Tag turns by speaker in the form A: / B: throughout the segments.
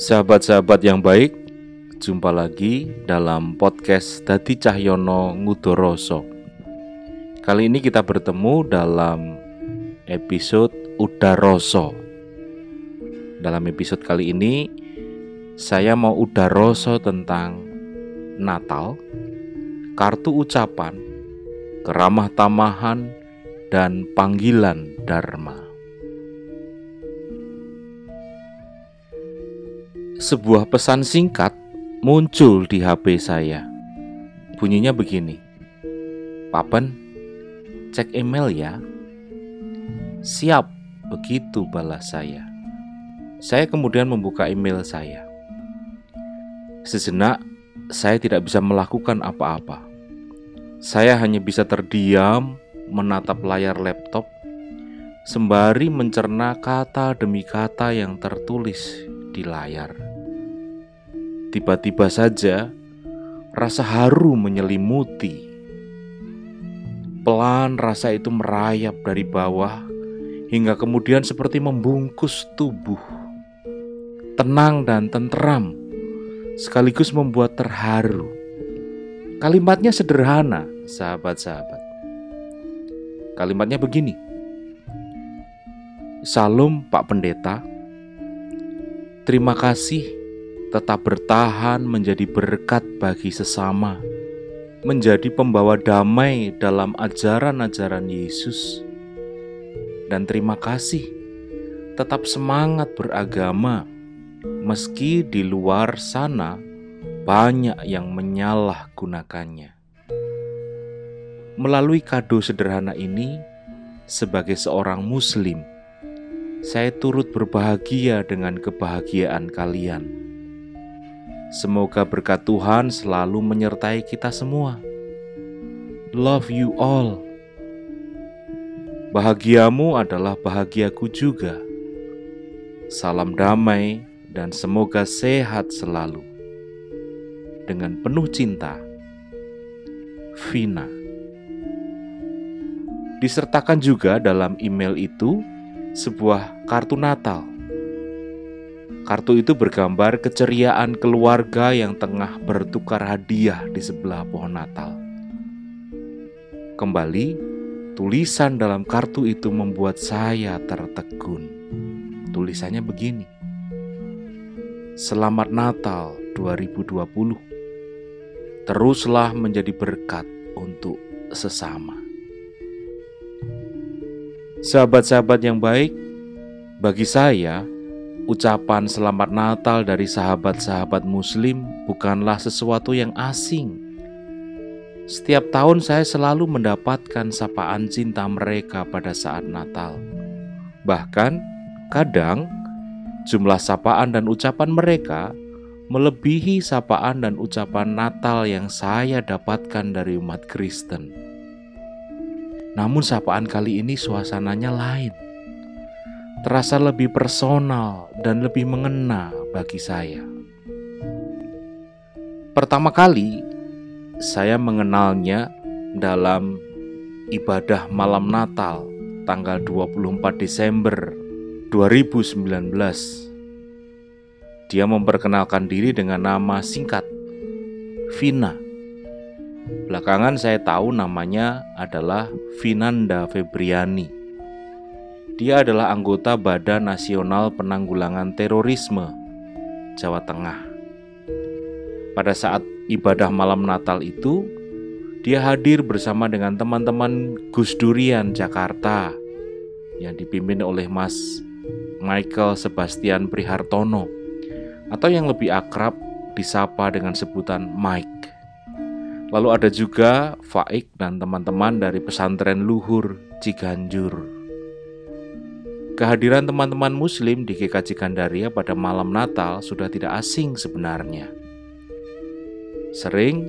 A: Sahabat-sahabat yang baik, jumpa lagi dalam podcast Dadi Cahyono Ngudoroso. Kali ini kita bertemu dalam episode Udaroso. Dalam episode kali ini, saya mau Udaroso tentang Natal, kartu ucapan, keramah tamahan, dan panggilan Dharma. Sebuah pesan singkat muncul di HP saya. Bunyinya begini. Papen, cek email ya. Siap, begitu balas saya. Saya kemudian membuka email saya. Sejenak, saya tidak bisa melakukan apa-apa. Saya hanya bisa terdiam menatap layar laptop sembari mencerna kata demi kata yang tertulis di layar. Tiba-tiba saja rasa haru menyelimuti. Pelan rasa itu merayap dari bawah hingga kemudian seperti membungkus tubuh. Tenang dan tenteram sekaligus membuat terharu. Kalimatnya sederhana, sahabat-sahabat. Kalimatnya begini. Salam Pak Pendeta. Terima kasih tetap bertahan menjadi berkat bagi sesama, menjadi pembawa damai dalam ajaran-ajaran Yesus. Dan terima kasih, tetap semangat beragama, meski di luar sana banyak yang menyalahgunakannya. Melalui kado sederhana ini, sebagai seorang Muslim, saya turut berbahagia dengan kebahagiaan kalian Semoga berkat Tuhan selalu menyertai kita semua. Love you all. Bahagiamu adalah bahagiaku juga. Salam damai dan semoga sehat selalu. Dengan penuh cinta, Vina. Disertakan juga dalam email itu sebuah kartu Natal Kartu itu bergambar keceriaan keluarga yang tengah bertukar hadiah di sebelah pohon Natal. Kembali, tulisan dalam kartu itu membuat saya tertegun. Tulisannya begini. Selamat Natal 2020. Teruslah menjadi berkat untuk sesama. Sahabat-sahabat yang baik, bagi saya Ucapan selamat Natal dari sahabat-sahabat Muslim bukanlah sesuatu yang asing. Setiap tahun saya selalu mendapatkan sapaan cinta mereka pada saat Natal. Bahkan, kadang jumlah sapaan dan ucapan mereka melebihi sapaan dan ucapan Natal yang saya dapatkan dari umat Kristen. Namun, sapaan kali ini suasananya lain terasa lebih personal dan lebih mengena bagi saya. Pertama kali saya mengenalnya dalam ibadah malam Natal tanggal 24 Desember 2019. Dia memperkenalkan diri dengan nama singkat Vina. Belakangan saya tahu namanya adalah Vinanda Febriani. Dia adalah anggota Badan Nasional Penanggulangan Terorisme Jawa Tengah. Pada saat ibadah malam Natal itu, dia hadir bersama dengan teman-teman Gus Durian Jakarta yang dipimpin oleh Mas Michael Sebastian Prihartono atau yang lebih akrab disapa dengan sebutan Mike. Lalu ada juga Faik dan teman-teman dari pesantren Luhur Ciganjur. Kehadiran teman-teman Muslim di GKJ Gandaria pada malam Natal sudah tidak asing sebenarnya. Sering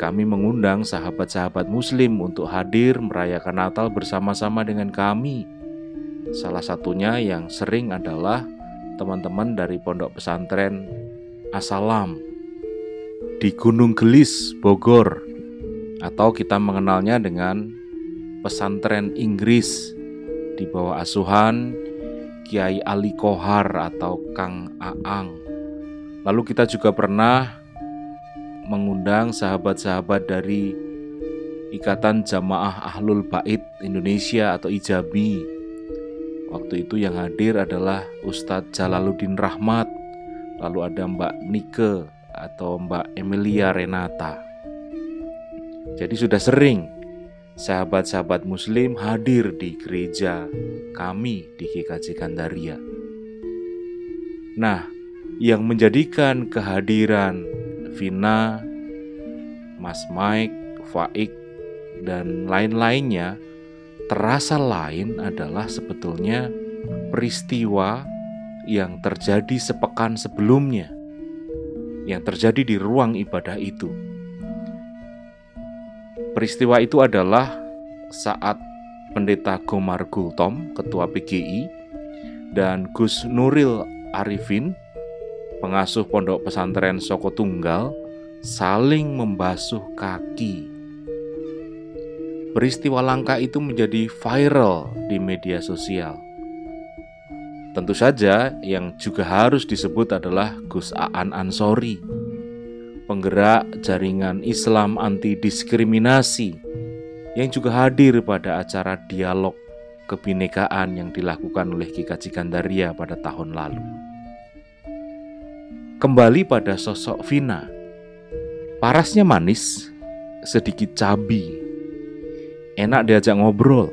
A: kami mengundang sahabat-sahabat Muslim untuk hadir merayakan Natal bersama-sama dengan kami. Salah satunya yang sering adalah teman-teman dari pondok pesantren Asalam di Gunung Gelis, Bogor, atau kita mengenalnya dengan pesantren Inggris di bawah asuhan Kiai Ali Kohar atau Kang Aang Lalu kita juga pernah mengundang sahabat-sahabat dari Ikatan Jamaah Ahlul Bait Indonesia atau IJABI. Waktu itu yang hadir adalah Ustadz Jalaluddin Rahmat, lalu ada Mbak Nike atau Mbak Emilia Renata. Jadi sudah sering sahabat-sahabat muslim hadir di gereja kami di GKJ Gandaria. Nah, yang menjadikan kehadiran Vina, Mas Mike, Faik, dan lain-lainnya terasa lain adalah sebetulnya peristiwa yang terjadi sepekan sebelumnya, yang terjadi di ruang ibadah itu. Peristiwa itu adalah saat Pendeta Gomar Gultom, Ketua PGI, dan Gus Nuril Arifin, pengasuh Pondok Pesantren Soko Tunggal, saling membasuh kaki. Peristiwa langka itu menjadi viral di media sosial. Tentu saja yang juga harus disebut adalah Gus Aan Ansori penggerak jaringan Islam anti diskriminasi yang juga hadir pada acara dialog kebinekaan yang dilakukan oleh GKJ Gandaria pada tahun lalu. Kembali pada sosok Vina, parasnya manis, sedikit cabi, enak diajak ngobrol.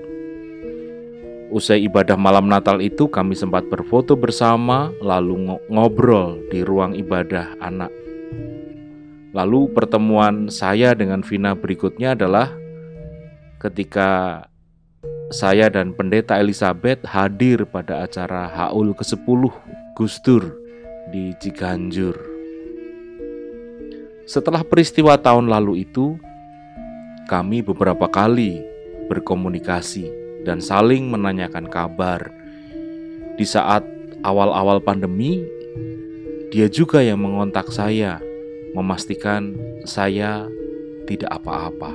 A: Usai ibadah malam Natal itu kami sempat berfoto bersama lalu ngobrol di ruang ibadah anak Lalu pertemuan saya dengan Vina berikutnya adalah ketika saya dan pendeta Elizabeth hadir pada acara Haul ke-10 Gustur di Ciganjur. Setelah peristiwa tahun lalu itu, kami beberapa kali berkomunikasi dan saling menanyakan kabar. Di saat awal-awal pandemi, dia juga yang mengontak saya memastikan saya tidak apa-apa.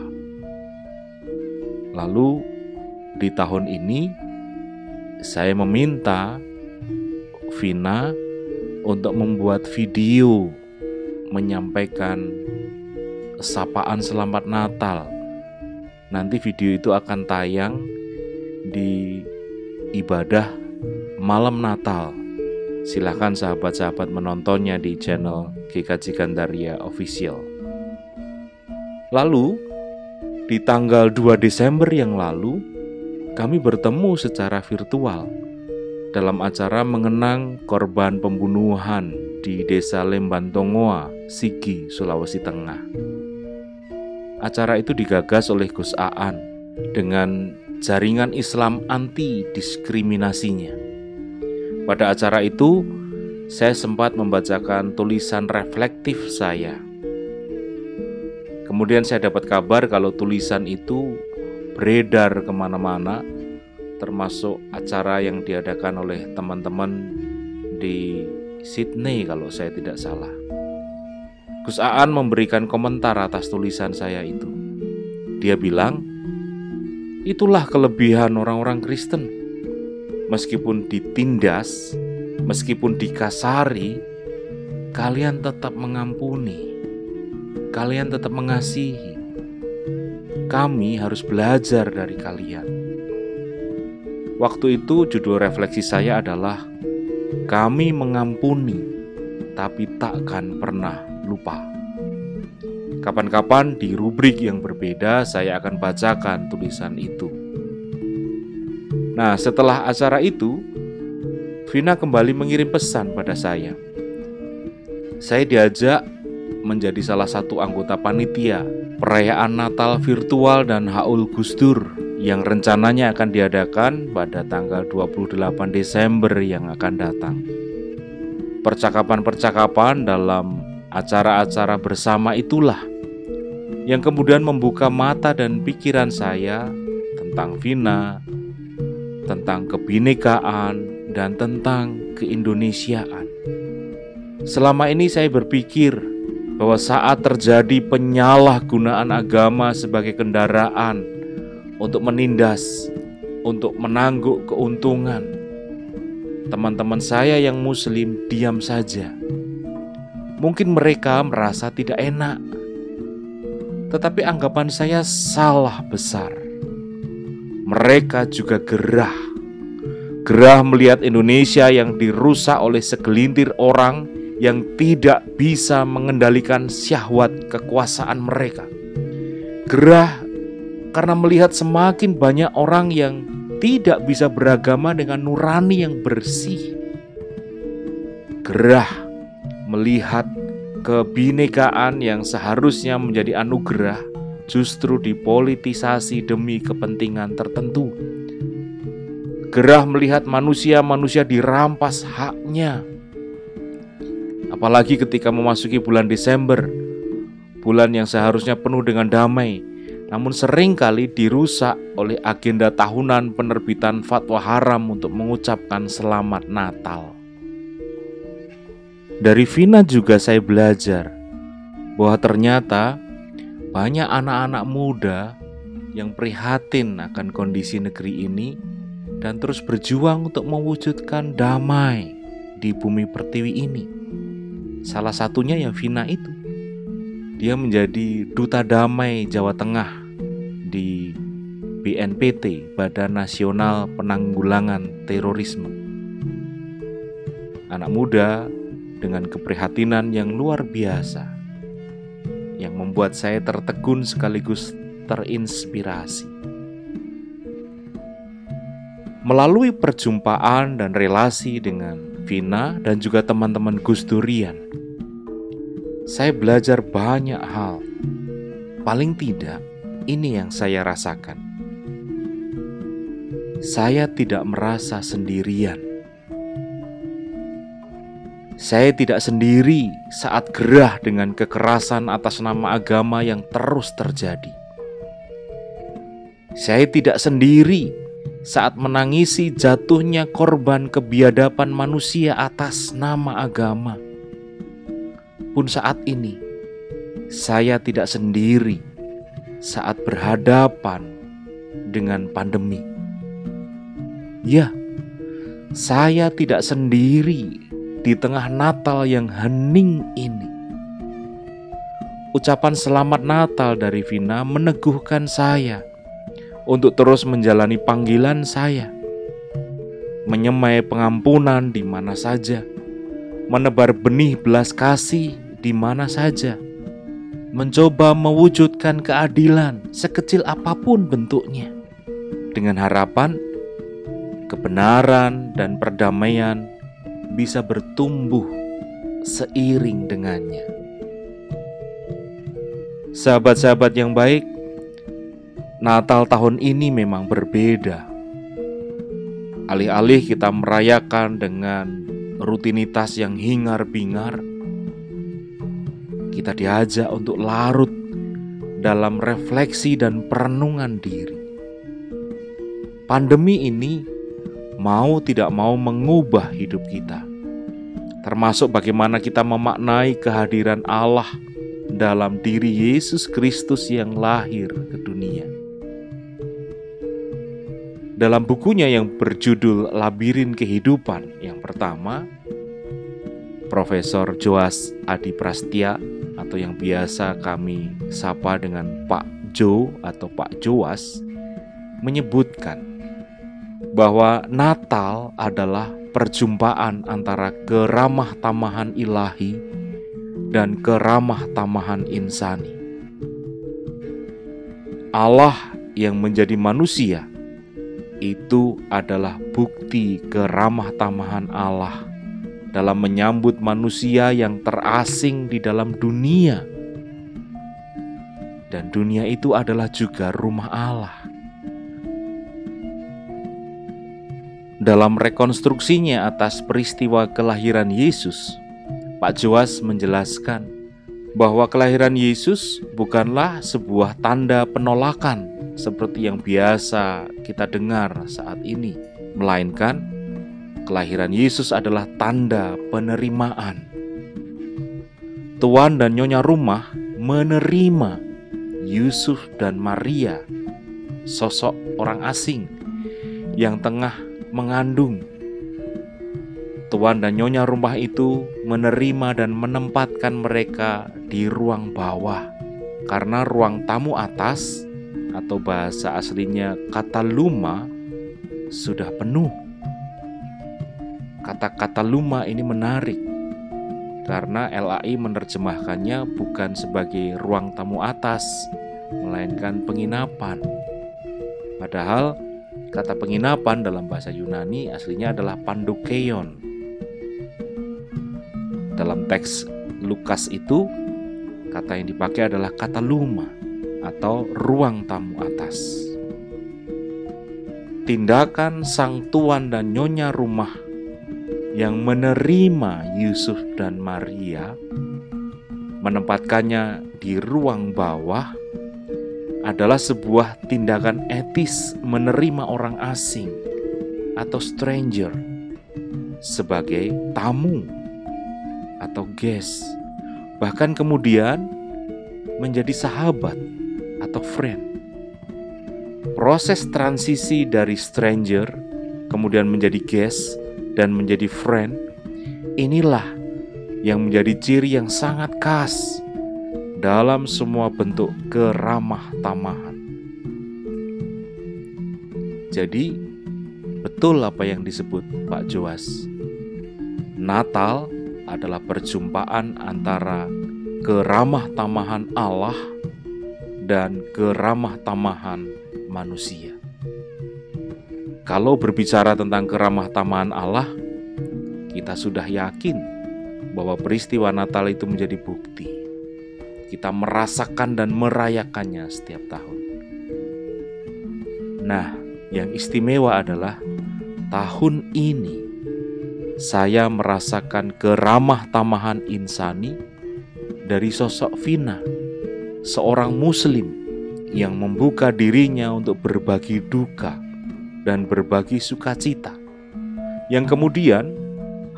A: Lalu di tahun ini saya meminta Vina untuk membuat video menyampaikan sapaan selamat Natal. Nanti video itu akan tayang di ibadah malam Natal Silahkan sahabat-sahabat menontonnya di channel GKJ Gandaria Official. Lalu, di tanggal 2 Desember yang lalu, kami bertemu secara virtual dalam acara mengenang korban pembunuhan di Desa Lembantongoa, Sigi, Sulawesi Tengah. Acara itu digagas oleh Gus Aan dengan jaringan Islam anti diskriminasinya. Pada acara itu, saya sempat membacakan tulisan reflektif saya. Kemudian saya dapat kabar kalau tulisan itu beredar ke mana-mana, termasuk acara yang diadakan oleh teman-teman di Sydney kalau saya tidak salah. Gus Aan memberikan komentar atas tulisan saya itu. Dia bilang, itulah kelebihan orang-orang Kristen meskipun ditindas, meskipun dikasari, kalian tetap mengampuni, kalian tetap mengasihi. Kami harus belajar dari kalian. Waktu itu, judul refleksi saya adalah "Kami mengampuni, tapi takkan pernah lupa". Kapan-kapan di rubrik yang berbeda, saya akan bacakan tulisan itu. Nah, setelah acara itu, Vina kembali mengirim pesan pada saya. Saya diajak menjadi salah satu anggota panitia perayaan Natal virtual dan Haul Gusdur yang rencananya akan diadakan pada tanggal 28 Desember yang akan datang. Percakapan-percakapan dalam acara-acara bersama itulah yang kemudian membuka mata dan pikiran saya tentang Vina, tentang kebinekaan, dan tentang keindonesiaan. Selama ini saya berpikir bahwa saat terjadi penyalahgunaan agama sebagai kendaraan untuk menindas, untuk menangguk keuntungan, teman-teman saya yang Muslim diam saja. Mungkin mereka merasa tidak enak, tetapi anggapan saya salah besar. Mereka juga gerah, gerah melihat Indonesia yang dirusak oleh segelintir orang yang tidak bisa mengendalikan syahwat kekuasaan mereka. Gerah karena melihat semakin banyak orang yang tidak bisa beragama dengan nurani yang bersih. Gerah melihat kebinekaan yang seharusnya menjadi anugerah justru dipolitisasi demi kepentingan tertentu. Gerah melihat manusia-manusia dirampas haknya. Apalagi ketika memasuki bulan Desember, bulan yang seharusnya penuh dengan damai, namun sering kali dirusak oleh agenda tahunan penerbitan fatwa haram untuk mengucapkan selamat Natal. Dari Vina juga saya belajar bahwa ternyata banyak anak-anak muda yang prihatin akan kondisi negeri ini dan terus berjuang untuk mewujudkan damai di bumi pertiwi ini. Salah satunya ya Vina itu. Dia menjadi duta damai Jawa Tengah di BNPT, Badan Nasional Penanggulangan Terorisme. Anak muda dengan keprihatinan yang luar biasa yang membuat saya tertegun sekaligus terinspirasi. Melalui perjumpaan dan relasi dengan Vina dan juga teman-teman Gus Durian, saya belajar banyak hal. Paling tidak, ini yang saya rasakan. Saya tidak merasa sendirian saya tidak sendiri saat gerah dengan kekerasan atas nama agama yang terus terjadi. Saya tidak sendiri saat menangisi jatuhnya korban kebiadaban manusia atas nama agama. Pun saat ini, saya tidak sendiri saat berhadapan dengan pandemi. Ya, saya tidak sendiri di tengah Natal yang hening ini. Ucapan selamat Natal dari Vina meneguhkan saya untuk terus menjalani panggilan saya, menyemai pengampunan di mana saja, menebar benih belas kasih di mana saja, mencoba mewujudkan keadilan sekecil apa pun bentuknya, dengan harapan kebenaran dan perdamaian bisa bertumbuh seiring dengannya. Sahabat-sahabat yang baik, Natal tahun ini memang berbeda. Alih-alih kita merayakan dengan rutinitas yang hingar-bingar, kita diajak untuk larut dalam refleksi dan perenungan diri. Pandemi ini mau tidak mau mengubah hidup kita, termasuk bagaimana kita memaknai kehadiran Allah dalam diri Yesus Kristus yang lahir ke dunia. Dalam bukunya yang berjudul Labirin Kehidupan yang pertama, Profesor Joas Adi Prastia atau yang biasa kami sapa dengan Pak Jo atau Pak Joas menyebutkan bahwa Natal adalah perjumpaan antara keramah tamahan ilahi dan keramah tamahan insani. Allah yang menjadi manusia itu adalah bukti keramah tamahan Allah dalam menyambut manusia yang terasing di dalam dunia. Dan dunia itu adalah juga rumah Allah. Dalam rekonstruksinya atas peristiwa kelahiran Yesus, Pak Joas menjelaskan bahwa kelahiran Yesus bukanlah sebuah tanda penolakan seperti yang biasa kita dengar saat ini, melainkan kelahiran Yesus adalah tanda penerimaan. Tuan dan nyonya rumah menerima Yusuf dan Maria, sosok orang asing yang tengah mengandung. tuan dan nyonya rumah itu menerima dan menempatkan mereka di ruang bawah karena ruang tamu atas atau bahasa aslinya kata luma sudah penuh. Kata-kata luma ini menarik karena LAI menerjemahkannya bukan sebagai ruang tamu atas, melainkan penginapan. Padahal kata penginapan dalam bahasa Yunani aslinya adalah pandokeion. Dalam teks Lukas itu, kata yang dipakai adalah kata luma atau ruang tamu atas. Tindakan sang tuan dan nyonya rumah yang menerima Yusuf dan Maria, menempatkannya di ruang bawah, adalah sebuah tindakan etis menerima orang asing atau stranger sebagai tamu atau guest, bahkan kemudian menjadi sahabat atau friend. Proses transisi dari stranger kemudian menjadi guest dan menjadi friend, inilah yang menjadi ciri yang sangat khas dalam semua bentuk keramah tamahan. Jadi, betul apa yang disebut Pak Joas. Natal adalah perjumpaan antara keramah tamahan Allah dan keramah tamahan manusia. Kalau berbicara tentang keramah tamahan Allah, kita sudah yakin bahwa peristiwa Natal itu menjadi bukti. Kita merasakan dan merayakannya setiap tahun. Nah, yang istimewa adalah tahun ini saya merasakan keramah tamahan insani dari sosok Vina, seorang Muslim yang membuka dirinya untuk berbagi duka dan berbagi sukacita. Yang kemudian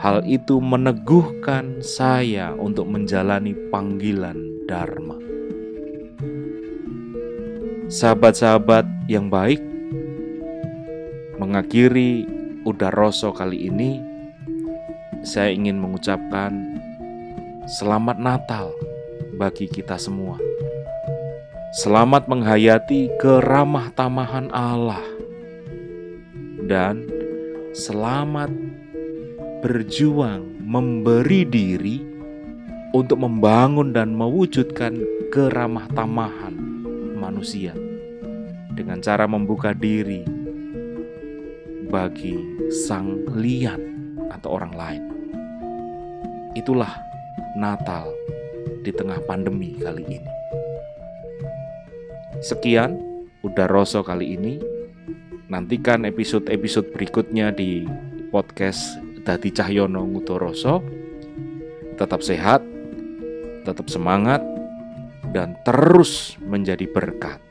A: hal itu meneguhkan saya untuk menjalani panggilan Dharma. Sahabat-sahabat yang baik, mengakhiri Udaroso kali ini, saya ingin mengucapkan selamat Natal bagi kita semua. Selamat menghayati keramah tamahan Allah dan selamat berjuang memberi diri untuk membangun dan mewujudkan keramah tamahan manusia dengan cara membuka diri bagi sang lian atau orang lain. Itulah Natal di tengah pandemi kali ini. Sekian, udah Rosso kali ini. Nantikan episode-episode berikutnya di podcast Dadi Cahyono Ngutoroso. Tetap sehat, tetap semangat, dan terus menjadi berkat.